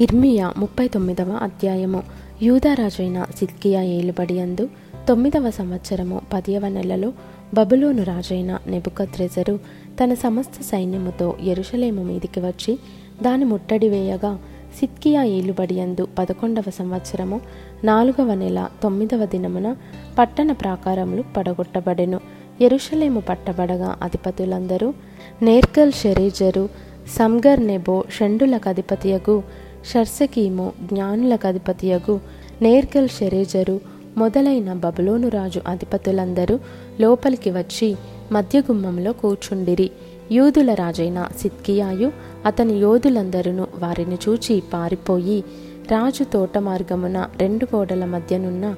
ఇర్మియా ముప్పై తొమ్మిదవ అధ్యాయము. యూదారాజైన సిద్కియా ఏలుబడి అందు తొమ్మిదవ సంవత్సరము పదియవ నెలలో బబులోను రాజైన నెబుకద్రెజరు తన సమస్త సైన్యముతో ఎరుషలేము మీదికి వచ్చి దాని ముట్టడి వేయగా సిద్కియా ఏలుబడి అందు పదకొండవ సంవత్సరము నాలుగవ నెల తొమ్మిదవ దినమున పట్టణ ప్రాకారములు పడగొట్టబడెను. ఎరుషలేము పట్టబడగా అధిపతులందరూ నేర్కల్ షెరీజరు సంగర్ నెబో షండులకు అధిపతియగు షర్సకీము జ్ఞానులకు అధిపతియగు నేర్కల్ షెరేజరు మొదలైన బబులోను రాజు అధిపతులందరూ లోపలికి వచ్చి మధ్యగుమ్మంలో కూర్చుండిరి. యూదుల రాజైన సిద్కియాయు అతని యోధులందరూ వారిని చూచి పారిపోయి రాజు తోట మార్గమున రెండు గోడల మధ్యనున్న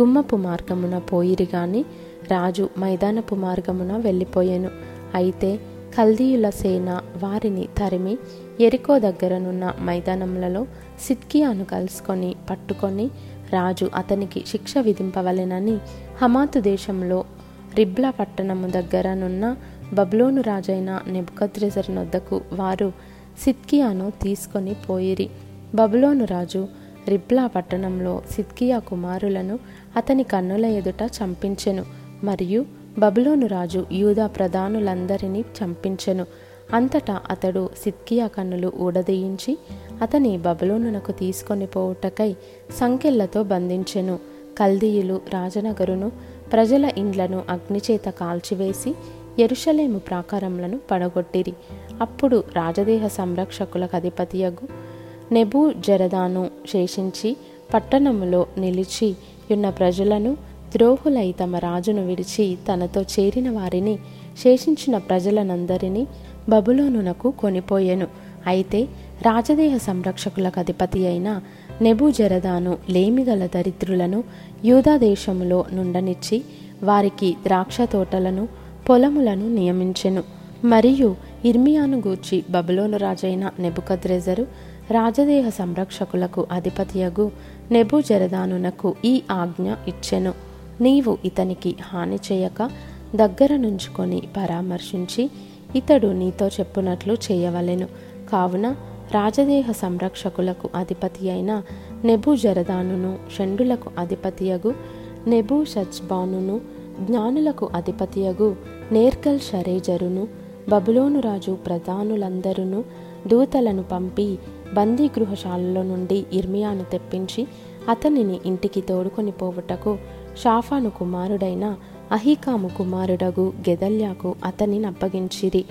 గుమ్మపు మార్గమున పోయిరి గాని రాజు మైదానపు మార్గమున వెళ్ళిపోయాను. అయితే కల్దీయుల సేన వారిని తరిమి ఎరికో దగ్గరనున్న మైదానములలో సిద్కియాను కలుసుకొని పట్టుకొని రాజు అతనికి శిక్ష విధింపవలెనని హమాతు దేశంలో రిబ్లా పట్టణము దగ్గరనున్న బబ్లోను రాజైన నెబుకద్రెజర్ నొద్దకు వారు సిద్కియాను తీసుకొని పోయిరి. బబులోను రాజు రిబ్లా పట్టణంలో సిద్కియా కుమారులను అతని కన్నుల ఎదుట చంపించెను. మరియు బబులోను రాజు యూదా ప్రధానులందరినీ చంపించెను. అంతటా అతడు సిద్కియా కన్నులు ఊడదీయించి అతని బబులోనునకు తీసుకొని పోవుటకై సంకెళ్ళతో బంధించెను. కల్దీయులు రాజనగరును ప్రజల ఇండ్లను అగ్నిచేత కాల్చివేసి ఎరుషలేము ప్రాకారములను పడగొట్టిరి. అప్పుడు రాజదేహ సంరక్షకులకు అధిపతియగు నెబూ జరదాను శేషించి పట్టణములో నిలిచి ఉన్న ప్రజలను ద్రోహులై తమ రాజును విడిచి తనతో చేరిన వారిని శేషించిన ప్రజలనందరినీ బబులోనునకు కొనిపోయెను. అయితే రాజదేహ సంరక్షకులకు అధిపతి అయిన నెబు జరదాను లేమిగల దరిద్రులను యూదాదేశములో నుండనిచ్చి వారికి ద్రాక్ష తోటలను పొలములను నియమించెను. మరియు ఇర్మియాను గూర్చి బబులోను రాజైన నెబుకద్రెజరు రాజదేహ సంరక్షకులకు అధిపతియగు నెబు జరదానునకు ఈ ఆజ్ఞ ఇచ్చెను. నీవు ఇతనికి హాని చేయక దగ్గర నుంచుకొని పరామర్శించి ఇతడు నీతో చెప్పునట్లు చేయవలెను. కావున రాజదేహ సంరక్షకులకు అధిపతి అయిన నెబు జరదానును షండులకు అధిపతియగు నెబు షజ్బానును జ్ఞానులకు అధిపతియగు నేర్కల్ షరేజరును బబులోను రాజు ప్రధానులందరూ దూతలను పంపి బందీ గృహశాలలో నుండి ఇర్మియాను తెప్పించి అతనిని ఇంటికి తోడుకొని పోవుటకు షాఫాను కుమారుడైన అహీకాము కుమారుడగు గెదల్యాకు అతనిని అప్పగించిరి.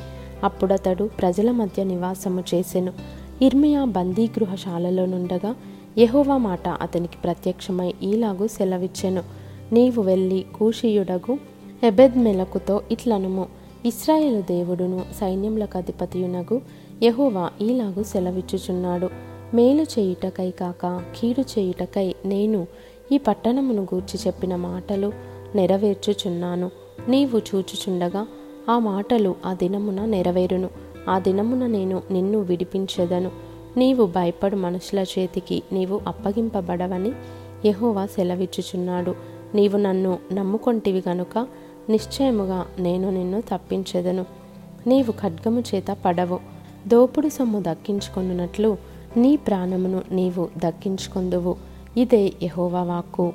అప్పుడతడు ప్రజల మధ్య నివాసము చేసెను. ఇర్మియా బందీ గృహశాలలో నుండగా యహోవా మాట అతనికి ప్రత్యక్షమై ఈలాగు సెలవిచ్చెను. నీవు వెళ్ళి కూషియుడగు ఎబెద్ మెలకుతో ఇట్లనుము. ఇస్రాయేలు దేవుడును సైన్యములకు అధిపతియునగు యహోవా ఈలాగు సెలవిచ్చుచున్నాడు. మేలు చేయుటకై కాక కీడు చేయుటకై నేను ఈ పట్టణమును గూర్చి చెప్పిన మాటలు నెరవేర్చుచున్నాను. నీవు చూచుచుండగా ఆ మాటలు ఆ దినమున నెరవేరును. ఆ దినమున నేను నిన్ను విడిపించెదను. నీవు భయపడు మనుషుల చేతికి నీవు అప్పగింపబడవని యహోవా సెలవిచ్చుచున్నాడు. నీవు నన్ను నమ్ముకొంటివి గనుక నిశ్చయముగా నేను నిన్ను తప్పించెదను. నీవు ఖడ్గము చేత పడవు. దోపుడు సొమ్ము దక్కించుకొనున్నట్లు నీ ప్రాణమును నీవు దక్కించుకొందువు. イデイ・エホワワコ